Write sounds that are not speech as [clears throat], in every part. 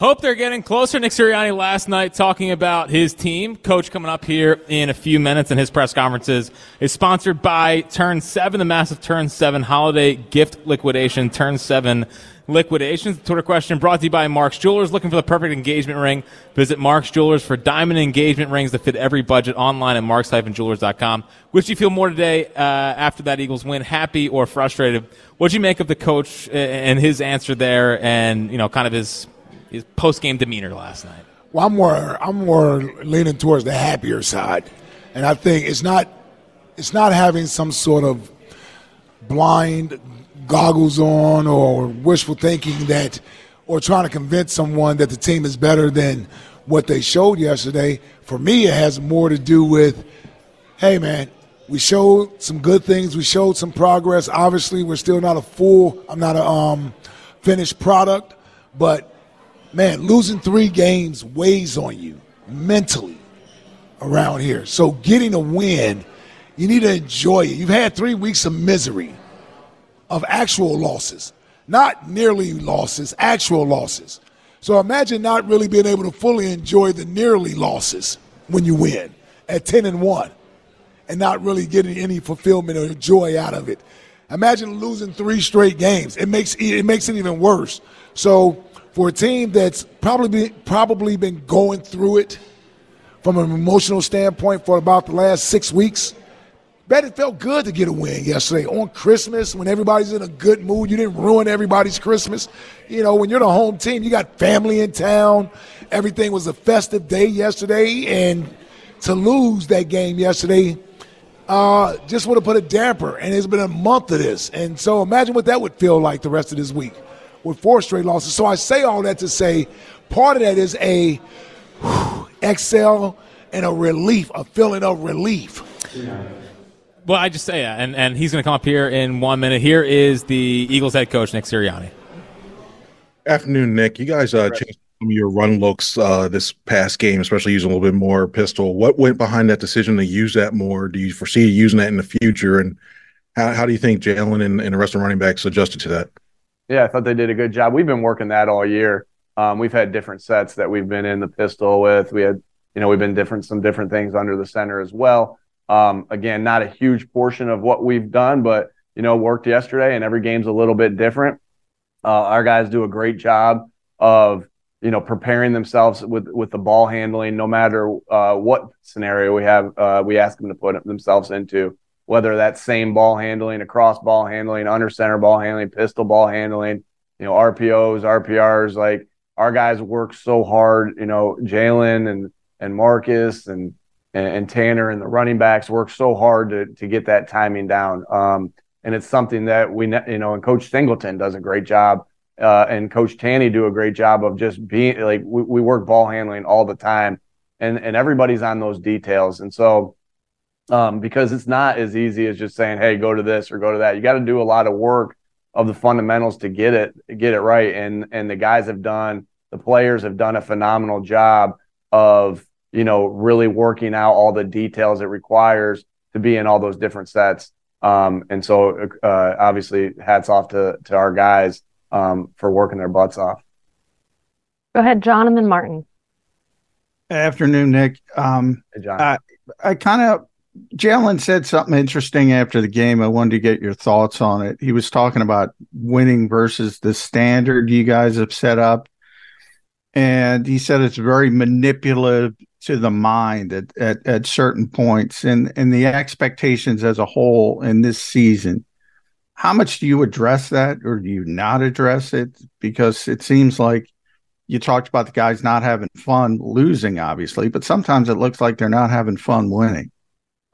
Hope they're getting closer. Nick Sirianni last night talking about his team. Coach coming up here in a few minutes and his press conferences is sponsored by Turn 7, the massive Turn 7 holiday gift liquidation. Turn 7 liquidations. Twitter question brought to you by Mark's Jewelers. Looking for the perfect engagement ring? Visit Mark's Jewelers for diamond engagement rings that fit every budget online at marks-jewelers.com. Which you feel more today uh, after that Eagles win? Happy or frustrated? What'd you make of the coach and his answer there and, you know, kind of his his post game demeanor last night? Well, I'm more I'm more leaning towards the happier side, and I think it's not it's not having some sort of blind goggles on or wishful thinking that or trying to convince someone that the team is better than what they showed yesterday. For me, it has more to do with, hey man, we showed some good things. We showed some progress. Obviously, we're still not a full. I'm not a um, finished product, but man, losing three games weighs on you mentally around here. So getting a win, you need to enjoy it. You've had three weeks of misery, of actual losses, not nearly losses, actual losses. So imagine not really being able to fully enjoy the nearly losses when you win at 10 and 1 and not really getting any fulfillment or joy out of it. Imagine losing three straight games. It makes it makes it even worse. So for a team that's probably probably been going through it from an emotional standpoint for about the last six weeks, bet it felt good to get a win yesterday on Christmas when everybody's in a good mood. You didn't ruin everybody's Christmas. You know, when you're the home team, you got family in town. Everything was a festive day yesterday, and to lose that game yesterday uh, just would have put a damper. And it's been a month of this, and so imagine what that would feel like the rest of this week with four straight losses. So I say all that to say part of that is a whew, exhale and a relief, a feeling of relief. Well, I just say that, and, and he's going to come up here in one minute. Here is the Eagles head coach, Nick Sirianni. Afternoon, Nick. You guys uh, changed some of your run looks uh, this past game, especially using a little bit more pistol. What went behind that decision to use that more? Do you foresee using that in the future? And how, how do you think Jalen and, and the rest of the running backs adjusted to that? Yeah, I thought they did a good job. We've been working that all year. Um, we've had different sets that we've been in the pistol with. We had, you know, we've been different some different things under the center as well. Um, again, not a huge portion of what we've done, but you know, worked yesterday, and every game's a little bit different. Uh, our guys do a great job of you know preparing themselves with with the ball handling, no matter uh, what scenario we have. Uh, we ask them to put themselves into whether that's same ball handling, across ball handling, under center ball handling, pistol ball handling, you know, RPOs, RPRs. Like our guys work so hard. You know, Jalen and and Marcus and, and Tanner and the running backs work so hard to to get that timing down. Um, and it's something that we, you know, and Coach Singleton does a great job. Uh, and Coach Tanney do a great job of just being like we, we work ball handling all the time, and and everybody's on those details. And so um, because it's not as easy as just saying, "Hey, go to this or go to that." You got to do a lot of work of the fundamentals to get it get it right. And and the guys have done, the players have done a phenomenal job of you know really working out all the details it requires to be in all those different sets. Um, and so, uh, obviously, hats off to to our guys um, for working their butts off. Go ahead, Jonathan Martin. Afternoon, Nick. Um, hey, John. I, I kind of Jalen said something interesting after the game. I wanted to get your thoughts on it. He was talking about winning versus the standard you guys have set up. and he said it's very manipulative to the mind at, at, at certain points and, and the expectations as a whole in this season. How much do you address that or do you not address it? Because it seems like you talked about the guys not having fun losing, obviously, but sometimes it looks like they're not having fun winning.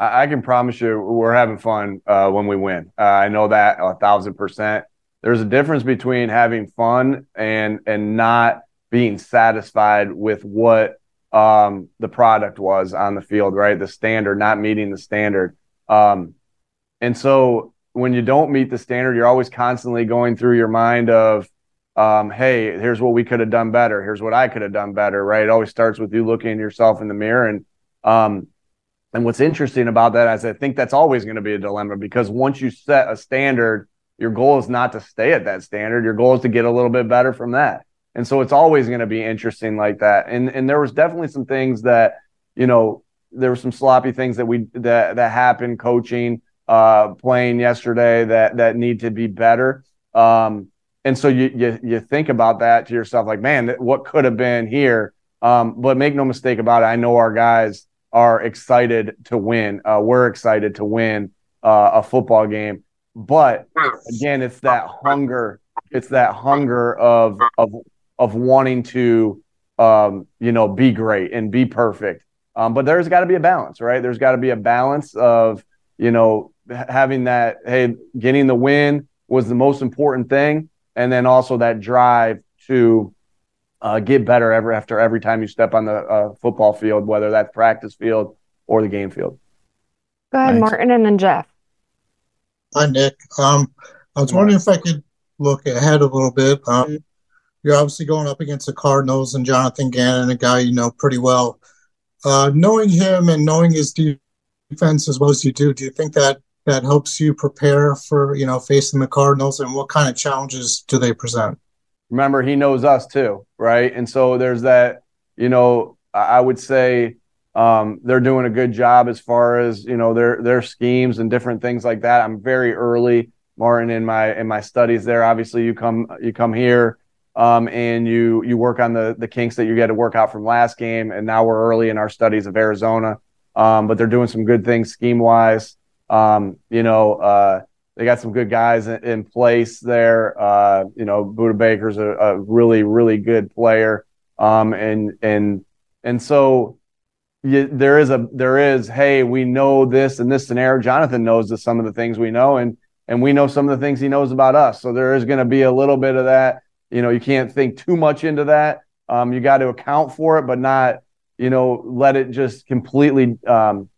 I, I can promise you we're having fun uh, when we win. Uh, I know that a thousand percent. There's a difference between having fun and and not being satisfied with what um, the product was on the field, right? The standard, not meeting the standard. Um, and so when you don't meet the standard, you're always constantly going through your mind of, um, hey, here's what we could have done better. Here's what I could have done better, right? It always starts with you looking at yourself in the mirror. And um, and what's interesting about that is I think that's always going to be a dilemma because once you set a standard, your goal is not to stay at that standard. Your goal is to get a little bit better from that. And so it's always going to be interesting like that. And and there was definitely some things that, you know, there were some sloppy things that we that that happened coaching, uh, playing yesterday that that need to be better. Um, and so you you you think about that to yourself, like, man, what could have been here? Um, but make no mistake about it, I know our guys are excited to win. Uh, we're excited to win uh, a football game. But again, it's that hunger. It's that hunger of of of wanting to, um, you know, be great and be perfect. Um, but there's got to be a balance, right? There's got to be a balance of, you know, having that, hey, getting the win was the most important thing. And then also that drive to uh, get better every after every time you step on the uh, football field, whether that's practice field or the game field. Go ahead, Thanks. Martin, and then Jeff. Hi, Nick. Um, I was wondering if I could look ahead a little bit. Um, you're obviously going up against the Cardinals and Jonathan Gannon, a guy you know pretty well. Uh, knowing him and knowing his defense as well as you do, do you think that that helps you prepare for you know facing the Cardinals? And what kind of challenges do they present? Remember, he knows us too, right? And so there's that. You know, I would say um, they're doing a good job as far as you know their their schemes and different things like that. I'm very early, Martin, in my in my studies there. Obviously, you come you come here um, and you you work on the the kinks that you get to work out from last game. And now we're early in our studies of Arizona, um, but they're doing some good things scheme wise. Um, you know, uh, they got some good guys in, in place there. Uh, you know, Budda Baker's a, a, really really good player, um, and and and so. You, there is a there is hey we know this and this scenario jonathan knows some of the things we know and and we know some of the things he knows about us so there is going to be a little bit of that you know, you can't think too much into that. Um, you got to account for it, but not, you know, let it just completely, um,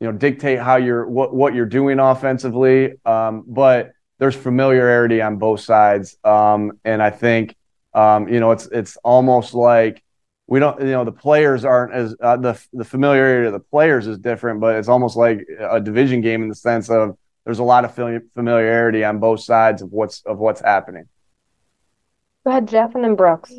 you know, dictate how you're what what you're doing offensively. Um, but there's familiarity on both sides, um, and I think, um, you know, it's it's almost like we don't, you know, the players aren't as uh, the the familiarity of the players is different, but it's almost like a division game in the sense of there's a lot of familiarity on both sides of what's of what's happening. Go ahead, Jeff, and then Brooks.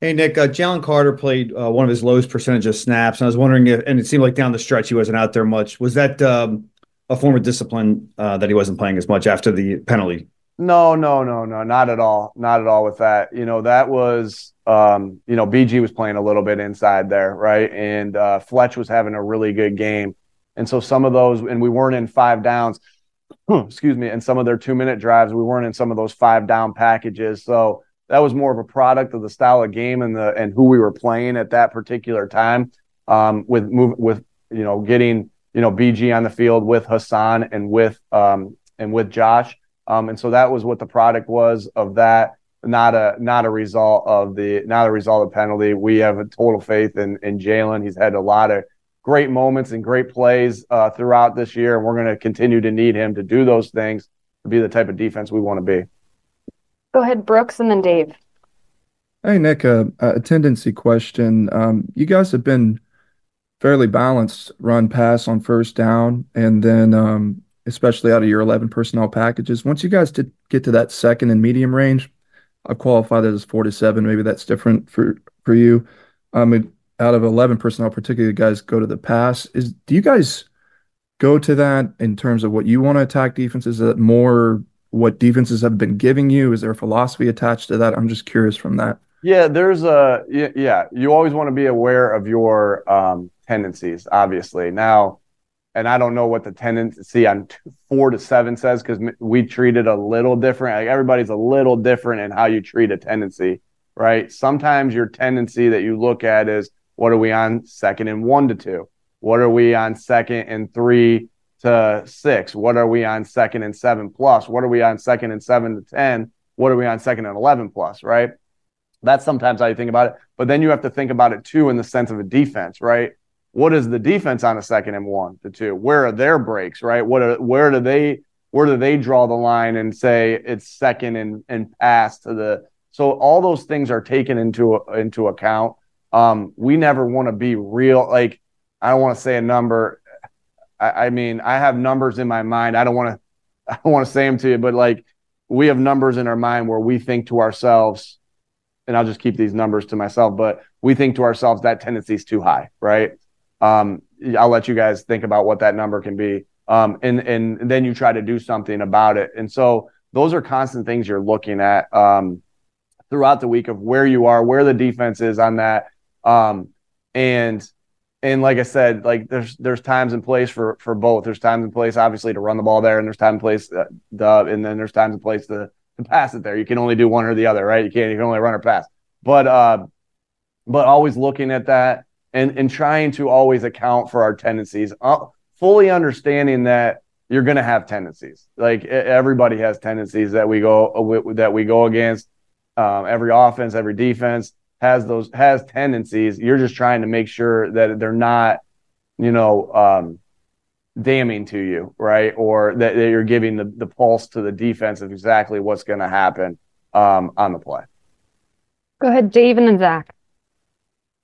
Hey, Nick. Uh, Jalen Carter played uh, one of his lowest percentage of snaps, and I was wondering if, and it seemed like down the stretch he wasn't out there much. Was that um, a form of discipline uh, that he wasn't playing as much after the penalty? No, no, no, no, not at all. Not at all with that. You know, that was, um, you know, BG was playing a little bit inside there, right? And uh, Fletch was having a really good game. And so some of those, and we weren't in five downs [clears throat] excuse me, and some of their two minute drives. We weren't in some of those five down packages. So that was more of a product of the style of game and the and who we were playing at that particular time. Um, with move with you know getting you know BG on the field with Haason and with um, and with Josh. Um, and so that was what the product was of that. Not a not a result of the not a result of penalty. We have a total faith in in Jalen. He's had a lot of great moments and great plays uh, throughout this year, and we're going to continue to need him to do those things to be the type of defense we want to be. Go ahead, Brooks, and then Dave. Hey, Nick, uh, a tendency question. Um, you guys have been fairly balanced run pass on first down, and then um, especially out of your 11 personnel packages. Once you guys get to that second and medium range, I qualify that as four to seven. Maybe that's different for for you. Um, out of 11 personnel, particularly guys go to the pass. Is do you guys go to that in terms of what you want to attack defenses? Is that more what defenses have been giving you? Is there a philosophy attached to that? I'm just curious from that Yeah, there's a yeah. You always want to be aware of your um, tendencies, obviously. Now, and I don't know what the tendency on two, four to seven says because we treat it a little different. Like everybody's a little different in how you treat a tendency, right? Sometimes your tendency that you look at is what are we on second and one to two? What are we on second and three to six? What are we on second and seven plus? What are we on second and seven to 10? What are we on second and 11 plus, right? That's sometimes how you think about it. But then you have to think about it too in the sense of a defense, right? What is the defense on a second and one to two? Where are their breaks, right? What are, where do they where do they draw the line and say it's second and and pass to the so all those things are taken into into account. Um, we never want to be real like I don't want to say a number. I, I mean, I have numbers in my mind. I don't want to [laughs] I don't want to say them to you, but like we have numbers in our mind where we think to ourselves, and I'll just keep these numbers to myself, but we think to ourselves that tendency is too high, right? Um, I'll let you guys think about what that number can be. Um, and, and then you try to do something about it. And so those are constant things you're looking at um, throughout the week of where you are, where the defense is on that. Um, and and like I said, like there's there's times and place for for both. There's times and place, obviously, to run the ball there, and there's time and place, uh, and then there's times and place to, to pass it there. You can only do one or the other, right? You can't. You can only run or pass. But uh, but always looking at that and and trying to always account for our tendencies, uh, fully understanding that you're going to have tendencies. Like everybody has tendencies that we go uh, that we go against. Um, every offense, every defense has those has tendencies. You're just trying to make sure that they're not, you know, um, damning to you, right? Or that, that, you're giving the, the pulse to the defense of exactly what's going to happen um, on the play. Go ahead, Dave and Zach.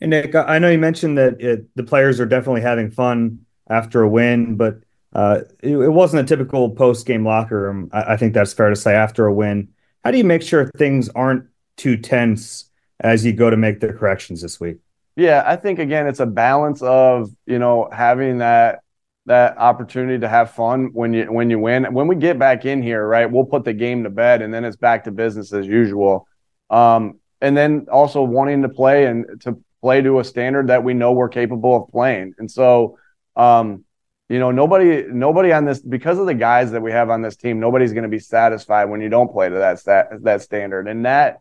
And Nick, I know you mentioned that it, the players are definitely having fun after a win, but uh, it, it, wasn't a typical post game locker room. I, I think that's fair to say after a win. How do you make sure things aren't too tense as you go to make the corrections this week? Yeah, I think again it's a balance of you know having that that opportunity to have fun when you when you win. When we get back in here, right, we'll put the game to bed and then it's back to business as usual. Um, and then also wanting to play and to play to a standard that we know we're capable of playing. And so, um, you know, nobody nobody on this because of the guys that we have on this team, nobody's going to be satisfied when you don't play to that that that standard. And that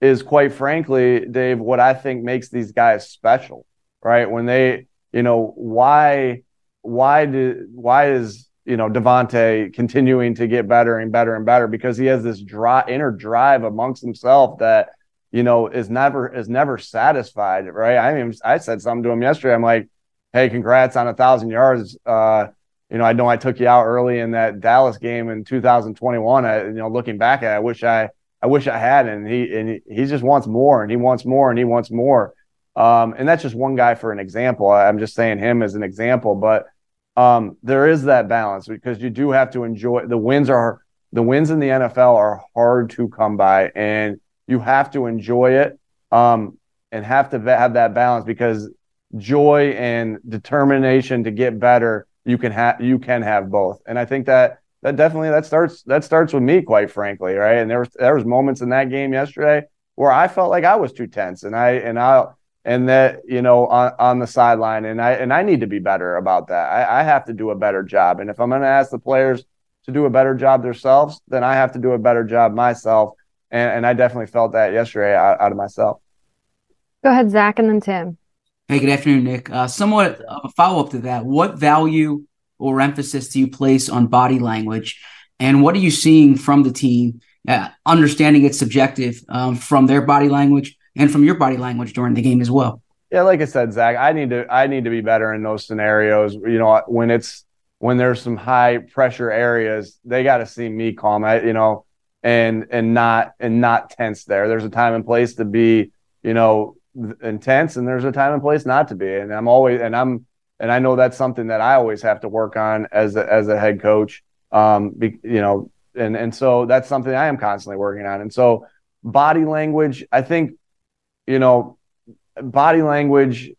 is quite frankly, Dave, what I think makes these guys special, right? When they, you know, why, why do, why is, you know, DeVonta continuing to get better and better and better because he has this dry inner drive amongst himself that, you know, is never, is never satisfied, right? I mean, I said something to him yesterday. I'm like, Hey, congrats on a thousand yards. Uh, you know, I know I took you out early in that Dallas game in 2021. I, you know, looking back I wish I, I wish I had. And he and he, just wants more and he wants more and he wants more. Um, and that's just one guy for an example. I'm just saying him as an example, but um, there is that balance because you do have to enjoy the wins are the wins in the NFL are hard to come by and you have to enjoy it um, and have to have that balance because joy and determination to get better you can have you can have both and i think that that definitely that starts that starts with me, quite frankly, right? And there was there was moments in that game yesterday where I felt like I was too tense, and I and I and that you know on, on the sideline, and I and I need to be better about that. I, I have to do a better job, and if I'm going to ask the players to do a better job themselves, then I have to do a better job myself. And, and I definitely felt that yesterday out, out of myself. Go ahead, Zach, and then Tim. Hey, good afternoon, Nick. Uh, somewhat of a follow up to that. What value or emphasis do you place on body language? And what are you seeing from the team, uh, understanding it's subjective um, from their body language and from your body language during the game as well? Yeah, like I said, Zach, I need to I need to be better in those scenarios. You know, when it's when there's some high pressure areas, they got to see me calm. I, you know, and and not and not tense there. There's a time and place to be, you know, intense, and there's a time and place not to be. And I'm always and I'm and I know that's something that I always have to work on as a, as a head coach. Um, be, you know, and and so that's something I am constantly working on. And so body language, I think, you know, body language.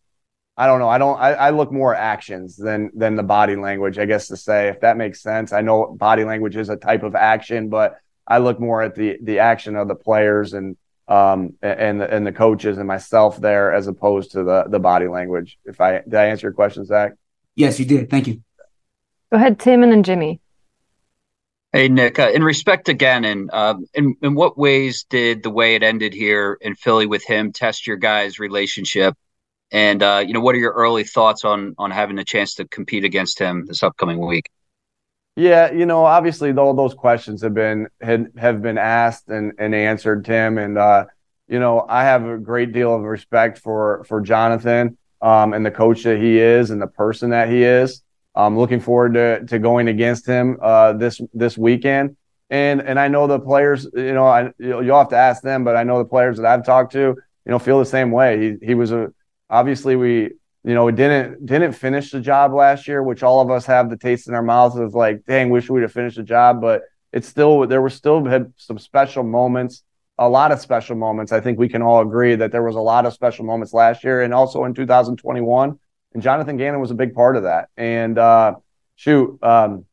I don't know. I don't. I, I look more actions than than the body language. I guess to say if that makes sense. I know body language is a type of action, but I look more at the the action of the players and um, and the, and the coaches and myself there as opposed to the the body language. If I did I answer your question, Zach? Yes, you did. Thank you. Go ahead, Tim, and then Jimmy. Hey, Nick, uh, in respect to Gannon, uh, in, in what ways did the way it ended here in Philly with him test your guys' relationship? And, uh, you know, what are your early thoughts on on having a chance to compete against him this upcoming week? Yeah, you know, obviously all those questions have been had, have been asked and, and answered, Tim. And uh, you know, I have a great deal of respect for for Jonathan um, and the coach that he is and the person that he is. I'm looking forward to to going against him uh, this this weekend. And and I know the players, you know, I you'll have to ask them, but I know the players that I've talked to, you know, feel the same way. He he was a obviously we you know we didn't didn't finish the job last year, which all of us have the taste in our mouths of like, dang, wish we'd have finished the job, but it's still there were still some special moments, a lot of special moments. I think we can all agree that there was a lot of special moments last year and also in 2021 and Jonathan Gannon was a big part of that. And uh, shoot, um,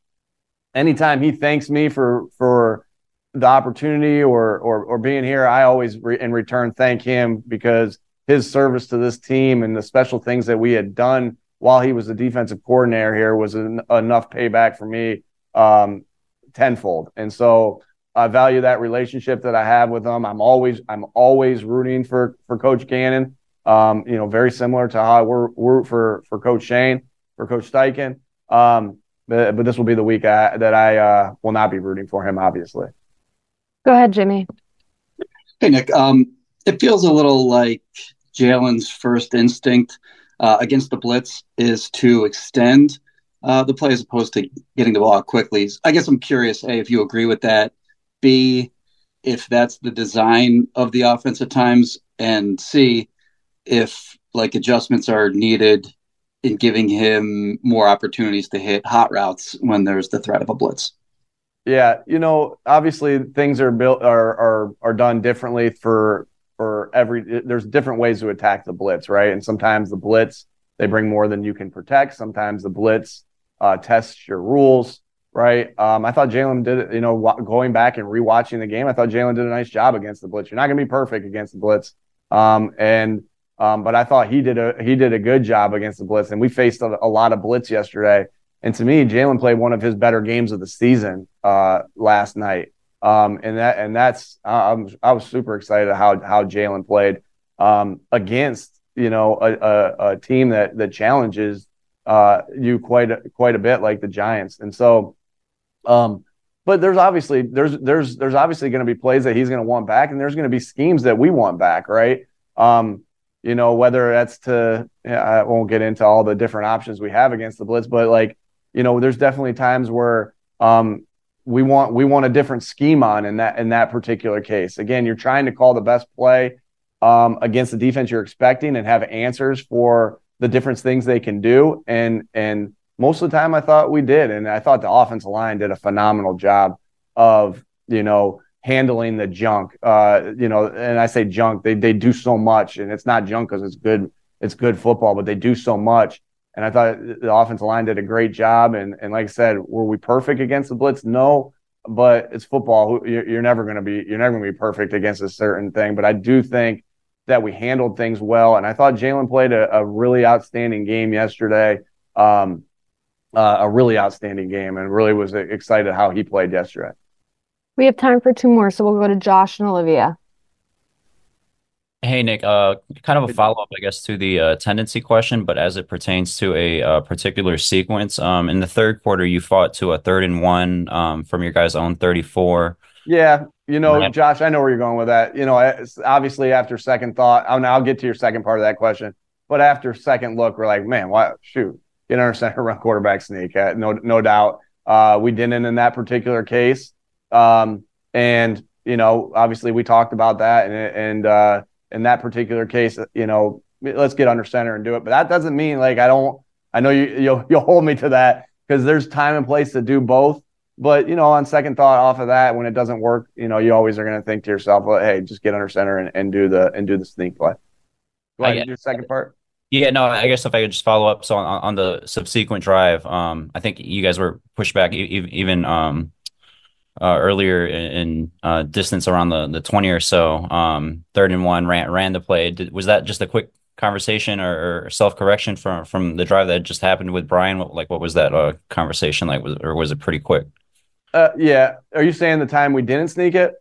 anytime he thanks me for for the opportunity or or, or being here, I always re- in return thank him because his service to this team and the special things that we had done while he was the defensive coordinator here was an, enough payback for me um, tenfold. And so I value that relationship that I have with him. I'm always I'm always rooting for for Coach Gannon. Um, you know, very similar to how I root for for Coach Shane, for Coach Steichen. Um, but, but this will be the week I, that I uh, will not be rooting for him, obviously. Go ahead, Jimmy. Hey, Nick. Um, it feels a little like Jalen's first instinct uh, against the blitz is to extend uh, the play as opposed to getting the ball out quickly. I guess I'm curious, A, if you agree with that. B, if that's the design of the offense at times. And C, if like adjustments are needed in giving him more opportunities to hit hot routes when there's the threat of a blitz. Yeah, you know, obviously things are built are are are done differently for for every there's different ways to attack the blitz, right? And sometimes the blitz they bring more than you can protect. Sometimes the blitz uh, tests your rules, right? Um, I thought Jalen did, it, you know, going back and rewatching the game, I thought Jalen did a nice job against the blitz. You're not going to be perfect against the blitz, um, and um, but I thought he did a he did a good job against the blitz, and we faced a, a lot of blitz yesterday. And to me, Jalen played one of his better games of the season uh, last night. Um, and that and that's I'm, I was super excited how how Jalen played um, against you know a, a, a, team that that challenges uh, you quite a, quite a bit like the Giants. And so, um, but there's obviously there's there's there's obviously going to be plays that he's going to want back, and there's going to be schemes that we want back, right? Um, you know, whether that's to, I won't get into all the different options we have against the blitz, but like, you know, there's definitely times where um, we want we want a different scheme on in that in that particular case. Again, you're trying to call the best play um, against the defense you're expecting and have answers for the different things they can do. And and most of the time, I thought we did, and I thought the offensive line did a phenomenal job of you know handling the junk. Uh, you know, and I say junk, they they do so much, and it's not junk because it's good, it's good football, but they do so much. And I thought the offensive line did a great job. And and like I said, were we perfect against the blitz? No, but it's football. You're, never going to be you're never going to be perfect against a certain thing. But I do think that we handled things well, and I thought Jalen played a, a, really outstanding game yesterday. Um, uh, a really outstanding game, and really was excited how he played yesterday. We have time for two more, so we'll go to Josh and Olivia. Hey, Nick, uh, kind of a follow up, I guess, to the uh, tendency question, but as it pertains to a uh, particular sequence. Um, in the third quarter, you fought to a third and one um, from your guys' own 34. Yeah, you know, right. Josh, I know where you're going with that. You know, obviously, after second thought, I'll, I'll get to your second part of that question, but after second look, we're like, man, why? Shoot, get under center, run quarterback sneak. Uh, no, no doubt. Uh, we didn't in that particular case. Um, and you know, obviously, we talked about that, and and uh, in that particular case, you know, let's get under center and do it. But that doesn't mean like I don't. I know you you'll you'll hold me to that because there's time and place to do both. But you know, on second thought, off of that, when it doesn't work, you know, you always are going to think to yourself, well, "Hey, just get under center and, and do the and do the sneak play." Go ahead, uh, your second part. Yeah, no, I guess if I could just follow up. So on, on the subsequent drive, um, I think you guys were pushed back even um, uh, earlier in, uh, distance around the, the 20 or so, um, third and one, ran, ran the play. Did, was that just a quick conversation or, or self correction from, from the drive that just happened with Brian? What, like, what was that uh, conversation like? Was, or was it pretty quick? Uh, yeah. Are you saying the time we didn't sneak it?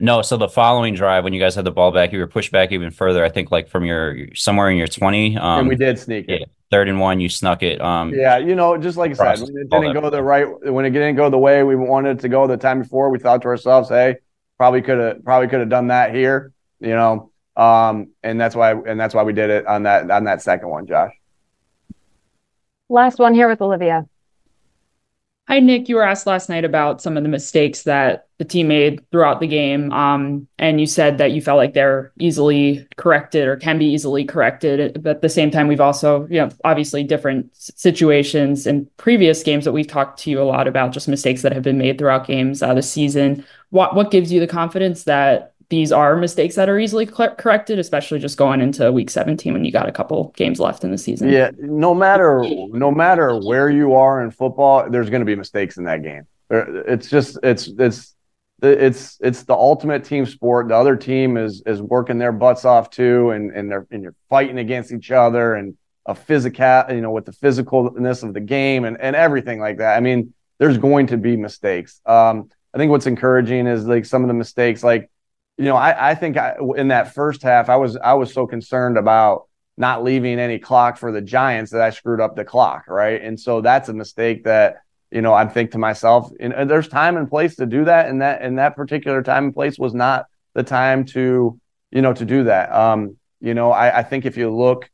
No, so the following drive when you guys had the ball back, you were pushed back even further. I think like from your somewhere in your twenty. Um, and we did sneak it. Yeah, third and one, you snuck it. Um, yeah, you know, just like I said, when it didn't go the right, when it didn't go the way we wanted it to go the time before, we thought to ourselves, "Hey, probably could have, probably could have done that here," you know. Um, and that's why, and that's why we did it on that on that second one, Josh. Last one here with Olivia. Hi, Nick. You were asked last night about some of the mistakes that the team made throughout the game. Um, and you said that you felt like they're easily corrected or can be easily corrected. But at the same time, we've also, you know, obviously different situations in previous games that we've talked to you a lot about just mistakes that have been made throughout games uh, this season. What, what gives you the confidence that these are mistakes that are easily cl- corrected, especially just going into week 17 when you got a couple games left in the season. Yeah, no matter no matter where you are in football, there's going to be mistakes in that game. It's just it's it's it's it's the ultimate team sport. The other team is is working their butts off too, and and they're and you're fighting against each other and a physical, you know, with the physicalness of the game and and everything like that. I mean, there's going to be mistakes. Um, I think what's encouraging is like some of the mistakes, like you know, I, I think I, in that first half, I was I was so concerned about not leaving any clock for the Giants that I screwed up the clock, right? And so that's a mistake that you know I think to myself, and there's time and place to do that, and that and that particular time and place was not the time to you know to do that. Um, you know, I, I think if you look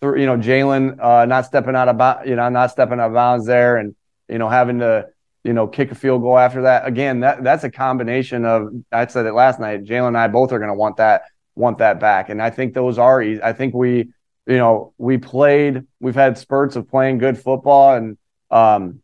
through, you know, Jalen uh, not stepping out of bounds, you know, not stepping out of bounds there, and you know having to you know, kick a field goal after that. Again, that that's a combination of I said it last night. Jalen and I both are going to want that want that back, and I think those are. I think we, you know, we played. We've had spurts of playing good football, and um,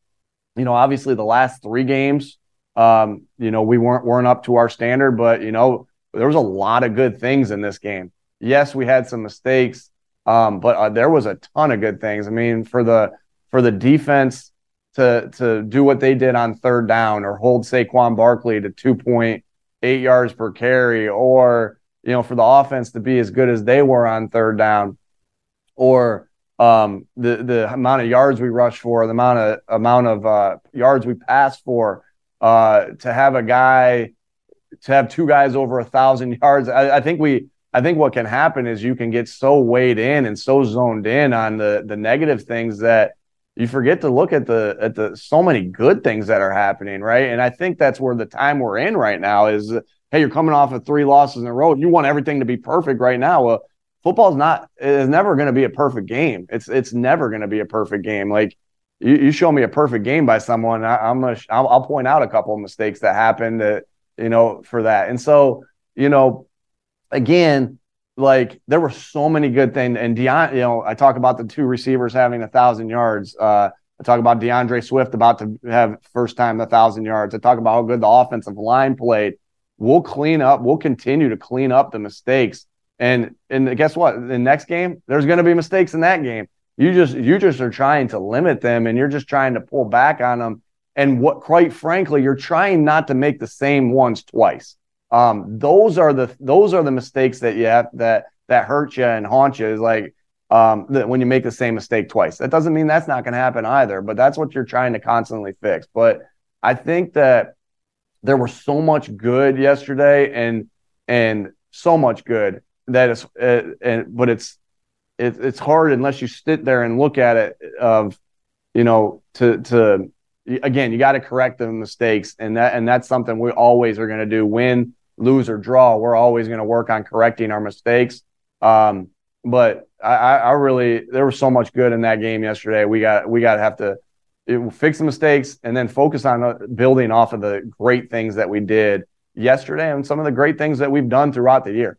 you know, obviously the last three games, um, you know, we weren't weren't up to our standard, but you know, there was a lot of good things in this game. Yes, we had some mistakes, um, but uh, there was a ton of good things. I mean, for the for the defense to to do what they did on third down or hold Saquon Barkley to 2.8 yards per carry or you know for the offense to be as good as they were on third down or um, the the amount of yards we rushed for the amount of amount of uh, yards we passed for uh, to have a guy to have two guys over a thousand yards. I, I think we I think what can happen is you can get so weighed in and so zoned in on the the negative things that you forget to look at the at the so many good things that are happening, right? And I think that's where the time we're in right now is. Hey, you're coming off of three losses in a row. You want everything to be perfect right now. Well, football's not is never going to be a perfect game. It's it's never going to be a perfect game. Like you, you show me a perfect game by someone, I, am gonna I'll, I'll point out a couple of mistakes that happened that you know for that. And so you know, again, like there were so many good things. And Deion, you know, I talk about the two receivers having a thousand yards. Uh, I talk about D'Andre Swift about to have first time a thousand yards. I talk about how good the offensive line played. We'll clean up. We'll continue to clean up the mistakes. And and guess what? The next game, there's going to be mistakes in that game. You just you just are trying to limit them, and you're just trying to pull back on them. And what, quite frankly, you're trying not to make the same ones twice. Um, those are the those are the mistakes that you have that that hurt you and haunt you. Is like um, that when you make the same mistake twice. That doesn't mean that's not going to happen either, but that's what you're trying to constantly fix. But I think that there was so much good yesterday, and and so much good that it's uh, and but it's it, it's hard unless you sit there and look at it of you know to to again you got to correct the mistakes and that and that's something we always are going to do win lose or draw, we're always going to work on correcting our mistakes. Um, but I, I, really there was so much good in that game yesterday. We got we got to have to fix the mistakes and then focus on uh, building off of the great things that we did yesterday and some of the great things that we've done throughout the year.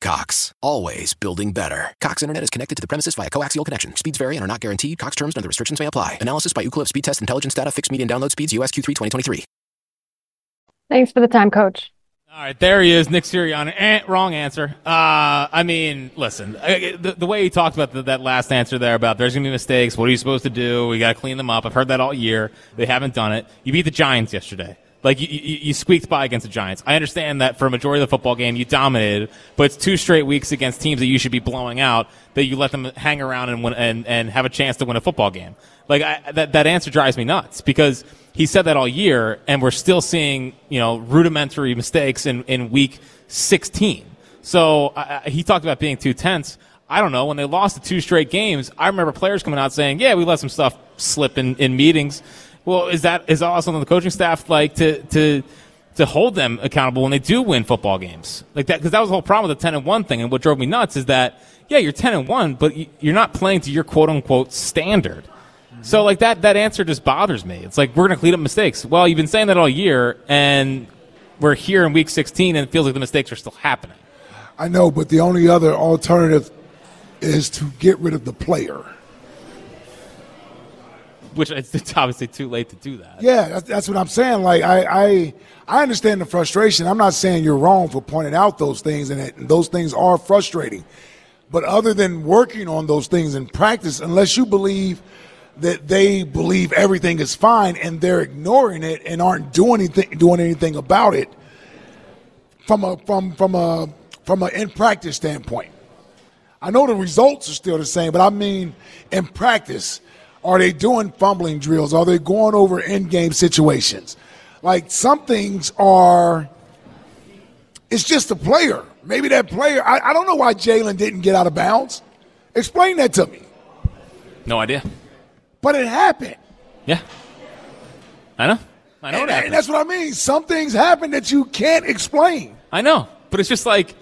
Cox, always building better. Cox Internet is connected to the premises via coaxial connection. Speeds vary and are not guaranteed. Cox terms and other restrictions may apply. Analysis by Ookla Speed Test Intelligence Data. Fixed median download speeds. USQ3 2023. Thanks for the time, Coach. All right, there he is, Nick Sirianni. Eh, wrong answer. Uh, I mean, listen, the, the way he talked about the, that last answer there about there's going to be mistakes. What are you supposed to do? We got to clean them up. I've heard that all year. They haven't done it. You beat the Giants yesterday. Like you, you, you, squeaked by against the Giants. I understand that for a majority of the football game you dominated, but it's two straight weeks against teams that you should be blowing out that you let them hang around and win, and, and have a chance to win a football game. Like I, that that answer drives me nuts because he said that all year, and we're still seeing you know rudimentary mistakes in in week 16. So uh, he talked about being too tense. I don't know. When they lost the two straight games, I remember players coming out saying, "Yeah, we let some stuff slip in, in meetings." Well, is that is also on the coaching staff like to to to hold them accountable when they do win football games like that? Because that was the whole problem with the ten and one thing. And what drove me nuts is that yeah, you're ten and one, but you're not playing to your quote unquote standard. So like that that answer just bothers me. It's like we're to clean up mistakes. Well, you've been saying that all year, and we're here in week 16, and it feels like the mistakes are still happening. I know, but the only other alternative is to get rid of the player. Which it's obviously too late to do that. Yeah, that's, that's what I'm saying. Like I, I, I understand the frustration. I'm not saying you're wrong for pointing out those things, and, it, and those things are frustrating. But other than working on those things in practice, unless you believe that they believe everything is fine and they're ignoring it and aren't doing anything doing anything about it from a from from a from an in practice standpoint. I know the results are still the same, but I mean in practice, are they doing fumbling drills? Are they going over in game situations? Like some things are it's just a player. Maybe that player I, I don't know why Jalen didn't get out of bounds. Explain that to me. No idea. But it happened. Yeah. I know. I know and, and that's what I mean. Some things happen that you can't explain. I know. But it's just like,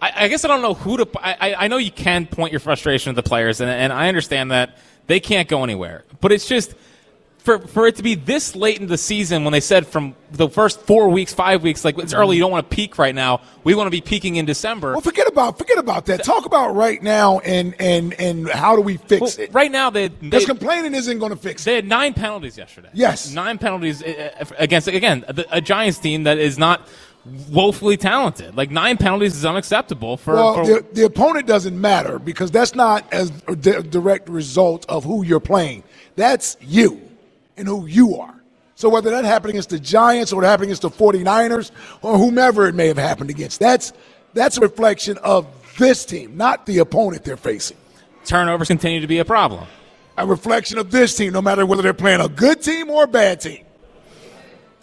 I, I guess I don't know who to. I, I know you can point your frustration at the players, and, and I understand that they can't go anywhere. But it's just for for it to be this late in the season when they said from the first four weeks, five weeks, like it's early, you don't want to peak right now. We want to be peaking in December. Well, forget about forget about that. Talk about right now and and and how do we fix well, it? Right now, they because complaining isn't going to fix it. They had nine penalties yesterday. Yes, nine penalties uh, against again a Giants team that is not woefully talented. Like nine penalties is unacceptable for. Well, for the, the opponent doesn't matter because that's not as a direct result of who you're playing. That's you and who you are. So whether that happened against the Giants or it happened against the 49ers or whomever it may have happened against, that's that's a reflection of this team, not the opponent they're facing. Turnovers continue to be a problem. A reflection of this team, no matter whether they're playing a good team or a bad team.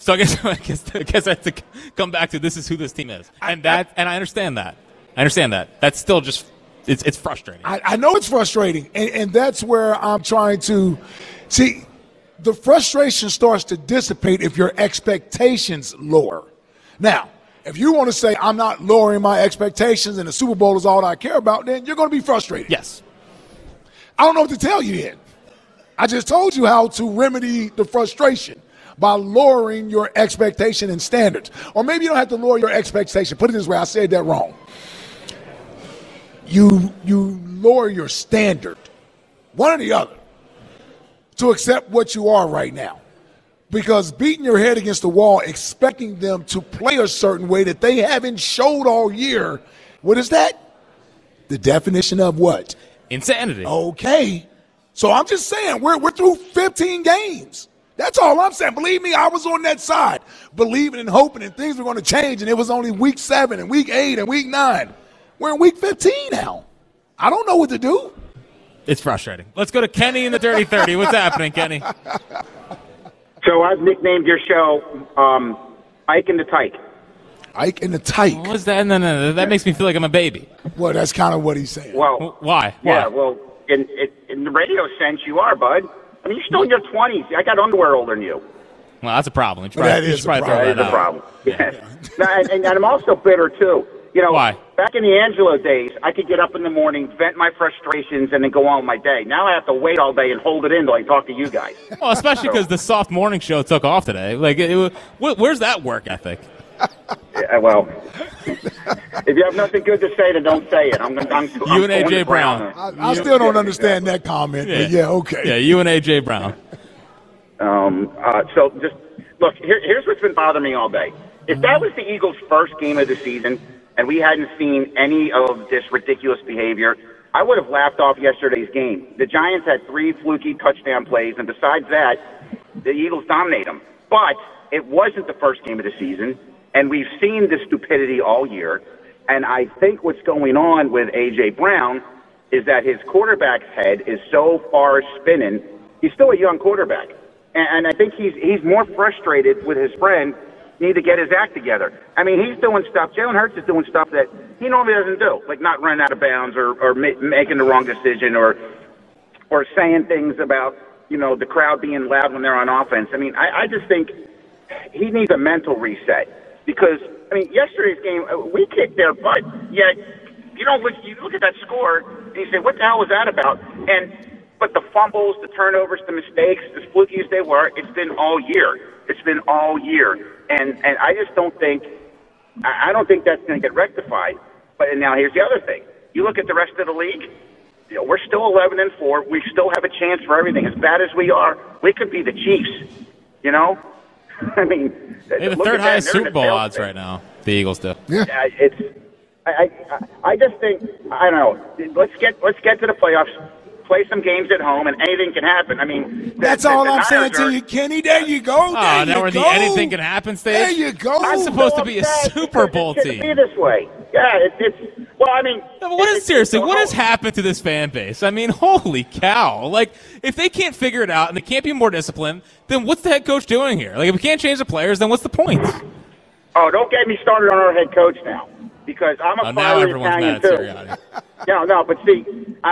So I guess [laughs] I guess, I guess I have to come back to this is who this team is, and that and I understand that. I understand that. That's still just it's it's frustrating. I, I know it's frustrating, and, and that's where I'm trying to see the frustration starts to dissipate if your expectations lower. Now, if you want to say I'm not lowering my expectations and the Super Bowl is all I care about, then you're going to be frustrated. Yes. I don't know what to tell you yet. I just told you how to remedy the frustration by lowering your expectation and standards. Or maybe you don't have to lower your expectation. Put it this way, I said that wrong. You you lower your standard. One or the other to accept what you are right now. Because beating your head against the wall, expecting them to play a certain way that they haven't showed all year, what is that? The definition of what? Insanity. Okay. So I'm just saying, we're, we're through 15 games. That's all I'm saying. Believe me, I was on that side, believing and hoping and things were going to change. And it was only week seven and week eight and week nine. We're in week 15 now. I don't know what to do. It's frustrating. Let's go to Kenny in the Dirty 30. What's happening, Kenny? So I've nicknamed your show um, Ike and the Tyke. Ike and the Tyke. What was that? No, no, no. That makes me feel like I'm a baby. Well, that's kind of what he's saying. Well, Why? yeah, Why? well, in, in, in the radio sense, you are, bud. I mean, you're still in your 20s. I got underwear older than you. Well, that's a problem. You should probably, that you is probably a problem. that That is a problem. Yes. [laughs] No, and, and, and I'm also bitter, too. You know, Why? back in the Angelo days, I could get up in the morning, vent my frustrations, and then go on with my day. Now I have to wait all day and hold it in till I talk to you guys. Well, especially [laughs] because the soft morning show took off today. Like, it, it, where's that work ethic? Yeah, well, if you have nothing good to say, then don't say it. I'm, I'm, I'm You and AJ to Brown. I, I still don't understand that comment, but yeah, okay. Yeah, you and AJ Brown. Um, uh, so just look, here, here's what's been bothering me all day. If that was the Eagles' first game of the season and we hadn't seen any of this ridiculous behavior, I would have laughed off yesterday's game. The Giants had three fluky touchdown plays, and besides that, the Eagles dominate them. But it wasn't the first game of the season, and we've seen this stupidity all year. And I think what's going on with A.J. Brown is that his quarterback's head is so far spinning. He's still a young quarterback, and, I think he's he's more frustrated with his friend need to get his act together. I mean, he's doing stuff. Jalen Hurts is doing stuff that he normally doesn't do, like not running out of bounds or or ma- making the wrong decision or or saying things about you know the crowd being loud when they're on offense. I mean, I, I just think he needs a mental reset because I mean, yesterday's game uh, we kicked their butt. Yet you don't look you look at that score and you say, what the hell was that about? And but the fumbles, the turnovers, the mistakes, as fluky as they were, it's been all year. It's been all year, and and I just don't think I don't think that's going to get rectified. But and now here's the other thing: you look at the rest of the league. You know, we're still 11 and four. We still have a chance for everything. As bad as we are, we could be the Chiefs. You know, [laughs] I mean, They have the third at that, highest Super Bowl tailspin. odds right now. The Eagles do. Yeah, it's. I, I I just think I don't know. Let's get let's get to the playoffs. Play some games at home, and anything can happen. I mean, the- That's the- all the I'm saying Niners to you, Kenny. There you go. Oh, There now you we're go. the anything can happen stage. There you go. I'm supposed to be a Super Bowl team. be this way. Yeah, it's it's. Well, I mean, No, what is seriously? What has happened to this fan base? I mean, [laughs] holy cow! Like, if they can't figure it out and they can't be more disciplined, then what's the head coach doing here? Like, if we can't change the players, then what's the point? oh, don't get me started on our head coach now, because I'm a Oh, now Italian too. [laughs] No, no, but see, I,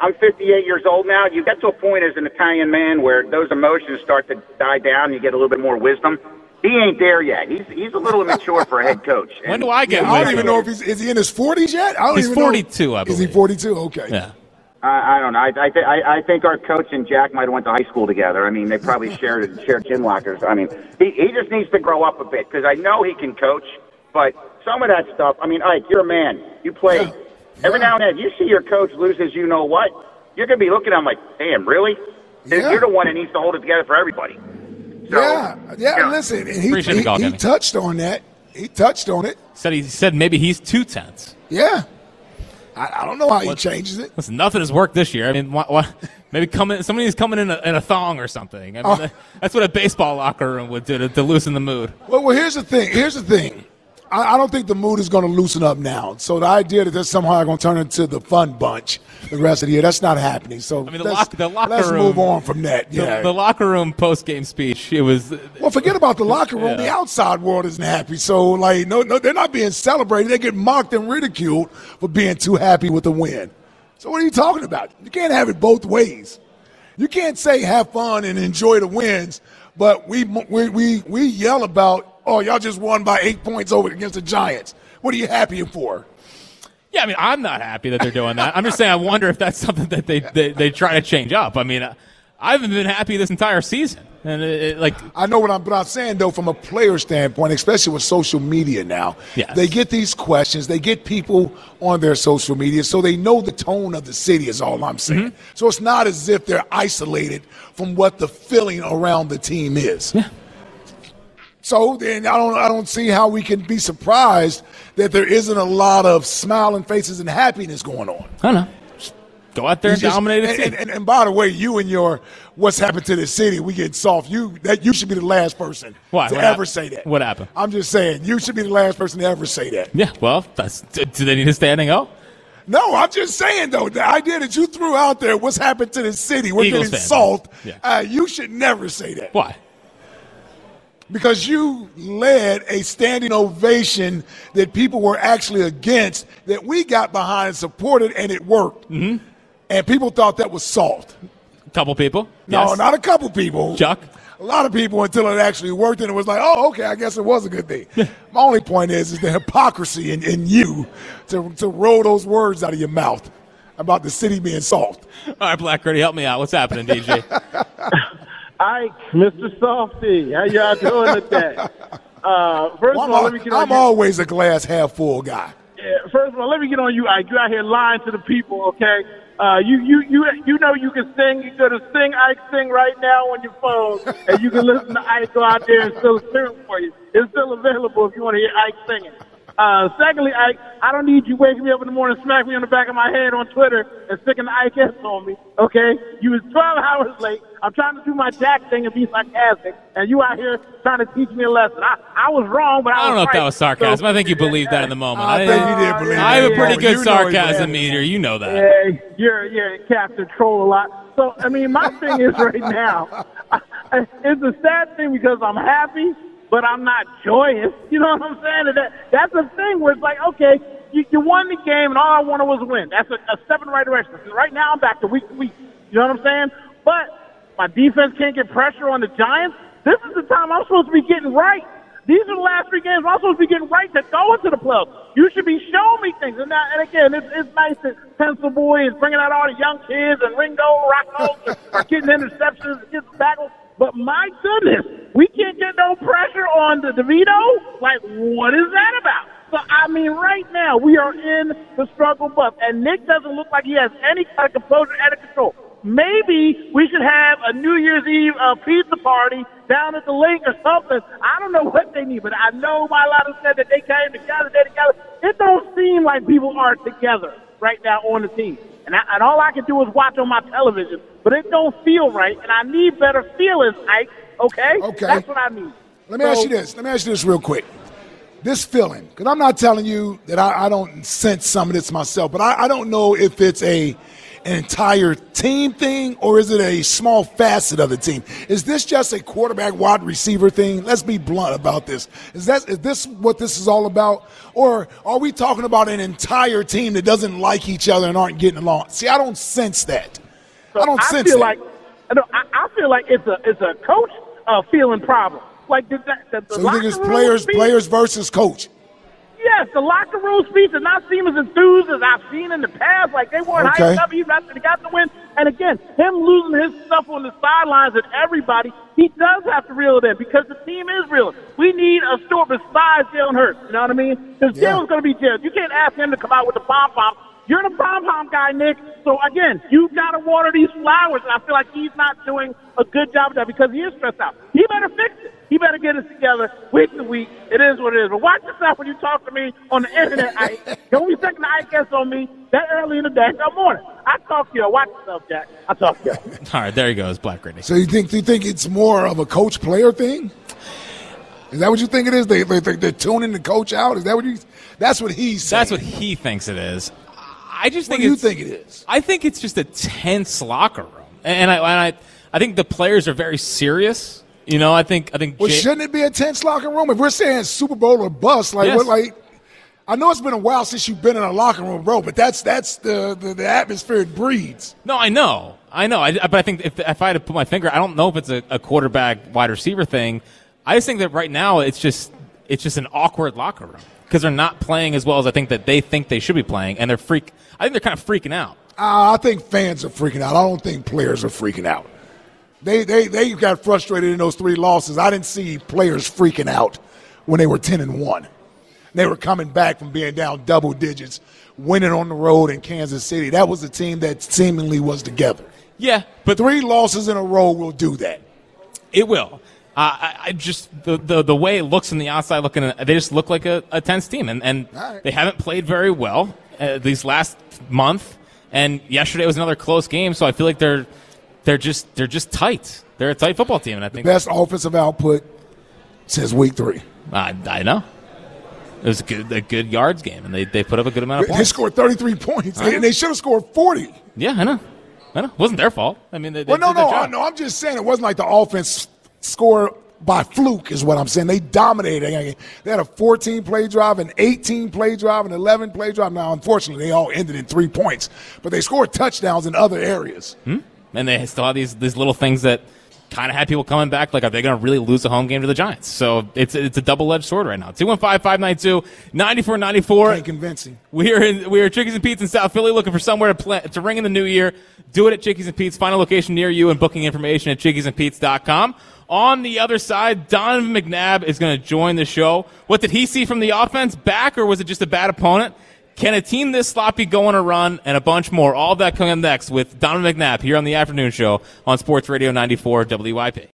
I, I'm 58 years old now. You get to a point as an Italian man where those emotions start to die down. You get a little bit more wisdom. He ain't there yet. He's he's a little immature for a head coach. [laughs] When do I get? I don't even know if he's is he in his 40s yet. I don't He's even know. 42, I believe. Is he 42? Okay. Yeah. I, I don't know. I I, th- I I think our coach and Jack might have went to high school together. I mean, they probably shared [laughs] shared gym lockers. I mean, he he just needs to grow up a bit because I know he can coach, but some of that stuff. I mean, Ike, you're a man. You play. Every now and then, you see your coach loses. You know what? You're gonna be looking at him like, damn, really? You're the one that needs to hold it together for everybody. So, yeah, yeah. you know. Listen, and he, Appreciate he, call, he touched on that. He touched on it. Said he said maybe he's two tenths. Yeah. I, I don't know how he changes it. Listen, nothing has worked this year. I mean, why, why, maybe coming somebody's coming in a, in a thong or something. I mean, Oh. that's what a baseball locker room would do to, to loosen the mood. Well, well, here's the thing. Here's the thing. I, I don't think the mood is going to loosen up now. So the idea that this somehow going to turn into the fun bunch the rest of the year, that's not happening. So I mean, the, let's, lock, the locker let's room. move on from that. The, Yeah. the locker room post game speech. It was. well, forget about the locker room. The outside world isn't happy. So, like, no, no, they're not being celebrated. They get mocked and ridiculed for being too happy with the win. So, what are you talking about? You can't have it both ways. You can't say have fun and enjoy the wins, but we we we, we yell about oh y'all just won by eight points over against the Giants. What are you happy for? Yeah, I mean, I'm not happy that they're doing that. I'm just saying, I wonder if that's something that they they, they try to change up. I mean, I, I haven't been happy this entire season, and it, it, like I know what I'm, but I'm saying though, from a player standpoint, especially with social media now, Yes. they get these questions, they get people on their social media, so they know the tone of the city. Is all I'm saying. Mm-hmm. So it's not as if they're isolated from what the feeling around the team is. Yeah. So then I don't I don't see how we can be surprised that there isn't a lot of smiling faces and happiness going on. I don't know. Go out there and just- dominate a and, and, and, by the way, you and your what's happened to the city, we get soft. You that you should be the last person Why? to What ever hap- say that. What happened? I'm just saying, you should be the last person to ever say that. Yeah, well, that's, do they need a standing O? No, I'm just saying though, the idea that you threw out there, what's happened to the city, we're Eagles getting soft. Yeah. Uh, you should never say that. Why? Because you led a standing ovation that people were actually against, that we got behind and supported, and it worked. Mm-hmm. And people thought that was soft. A couple people. No, Yes. not a couple people. Chuck. A lot of people until it actually worked, and it was like, oh, okay, I guess it was a good thing. My only point is, is the hypocrisy in, in you to, to roll those words out of your mouth about the city being soft. All right, Black Ready, help me out. What's happening, DJ? [laughs] Ike, Mr. Softy, how y'all doing today? [laughs] Uh, first Well, of all, I'm, let me get on I'm you. always a glass half full guy. Yeah, first of all, let me get on you, Ike. You out here lying to the people, okay? Uh, you, you, you, you know you can sing. You go to sing Ike sing right now on your phone, and you can listen to Ike go out there and still sing for you. It's still available if you want to hear Ike singing. Uh, secondly, Ike, I don't need you waking me up in the morning, smack me on the back of my head on Twitter, and sticking the Ike S on me. Okay? You was 12 hours late. I'm trying to do my Jack thing and be sarcastic, and you out here trying to teach me a lesson. I, I was wrong, but I, I don't know was if that was sarcasm. So- I think you believed that in the moment. I think you did believe I have that a pretty the good. You sarcasm meter. You know that. Yeah, you're you're a captain troll a lot. So I mean, my thing is right now, [laughs] I- it's a sad thing because I'm happy, but I'm not joyous. [laughs] You know what I'm saying? And that that's the thing where it's like, okay, you, you won the game, and all I wanted was a win. That's a, a step in the right direction. And right now, I'm back to week to week. You know what I'm saying? But my defense can't get pressure on the Giants. This is the time I'm supposed to be getting right. These are the last three games I'm supposed to be getting right to go into the playoffs. You should be showing me things. And, that, and again, it's, it's nice that Pencil Boy is bringing out all the young kids and Ringo Rocco are [laughs] getting interceptions and getting tackles. But my goodness, we can't get no pressure on the DeVito. Like, what is that about? So, I mean, right now, we are in the struggle buff, And Nick doesn't look like he has any kind of composure and control. Maybe we should have a New Year's Eve uh, pizza party down at the lake or something. I don't know what they need, but I know my lot of said that they came together, they together. It don't seem like people are together right now on the team. And, I, and all I can do is watch on my television, but it don't feel right, and I need better feelings, Ike. Okay? Okay. That's what I need. Let me So- ask you this. Let me ask you this real quick. This feeling, because I'm not telling you that I, I don't sense some of this myself, but I, I don't know if it's a entire team thing or is it a small facet of the team? Is this just a quarterback wide receiver thing? Let's be blunt about this. Is that is this what this is all about? Or are we talking about an entire team that doesn't like each other and aren't getting along? See, I don't sense that. So I don't I sense feel that. like I, know, I, I feel like it's a it's a coach uh, feeling problem. Like the, the, the So you think it's players players versus coach? Yes, the locker room speech does not seem as enthused as I've seen in the past. Like they weren't Okay. hyped up even after they got the win. And again, him losing his stuff on the sidelines and everybody, he does have to reel it in because the team is real. We need a Stewart besides Jalen Hurts. You know what I mean? Because Yeah. Jalen's going to be Jalen. You can't ask him to come out with the pom pom. You're the pom pom guy, Nick. So again, you've got to water these flowers, and I feel like he's not doing a good job of that because he is stressed out. He better fix it. He better get it together week to week. It is what it is. But watch yourself when you talk to me on the internet. I [laughs] don't be second I guess on me that early in the day. Good morning. I talk to you. Watch yourself, Jack. I talk to you. [laughs] All right, there he goes, Black Gritty. So you think you think it's more of a coach player thing? Is that what you think it is? They, they, they they're tuning the coach out. Is that what you? That's what he's saying. That's what he thinks it is. I just What think do you think it is? I think it's just a tense locker room, and I, and I, I think the players are very serious. You know, I think I think Well, Jay- shouldn't it be a tense locker room? If we're saying Super Bowl or bust, like Yes. what, like I know it's been a while since you've been in a locker room, bro, but that's that's the the, the atmosphere it breeds. No, I know, I know, I, but I think if, if I had to put my finger, I don't know if it's a, a quarterback wide receiver thing. I just think that right now it's just it's just an awkward locker room because they're not playing as well as I think that they think they should be playing, and they're freak. I think they're kind of freaking out. Uh, I think fans are freaking out. I don't think players are freaking out. They they they got frustrated in those three losses. I didn't see players freaking out when they were ten and one. They were coming back from being down double digits, winning on the road in Kansas City. That was a team that seemingly was together. Yeah, but three losses in a row will do that. It will. Uh, I, I just the, the the way it looks in the outside looking, they just look like a, a tense team, and and they haven't played very well uh, these last month. And yesterday was another close game, so I feel like they're they're just they're just tight. They're a tight football team, and I think Best offensive output since week three. I, I know. It was a good, a good yards game, and they, they put up a good amount of points. They scored 33 points, know. and they should have scored 40. Yeah, I know. I know. It wasn't their fault. I mean, they, they Well, no, no, I, no. I'm just saying it wasn't like the offense scored by fluke, is what I'm saying. They dominated. They had a 14 play drive, an 18 play drive, an 11 play drive. Now, unfortunately, they all ended in three points, but they scored touchdowns in other areas. Hmm? And they still have these these little things that kind of had people coming back. Like, are they going to really lose a home game to the Giants? So it's it's a double edged sword right now. 215 592 9494. Can't convince. We are in, we are Chickies and Pete's in South Philly, looking for somewhere to play, to ring in the new year. Do it at Chickies and Pete's. Find a location near you and booking information at chickiesandpete's.com. On the other side, Donovan McNabb is going to join the show. What did he see from the offense? Back, or was it just a bad opponent? Can a team this sloppy go on a run and a bunch more? All that coming up next with Donovan McNabb here on the afternoon show on Sports Radio 94 WIP.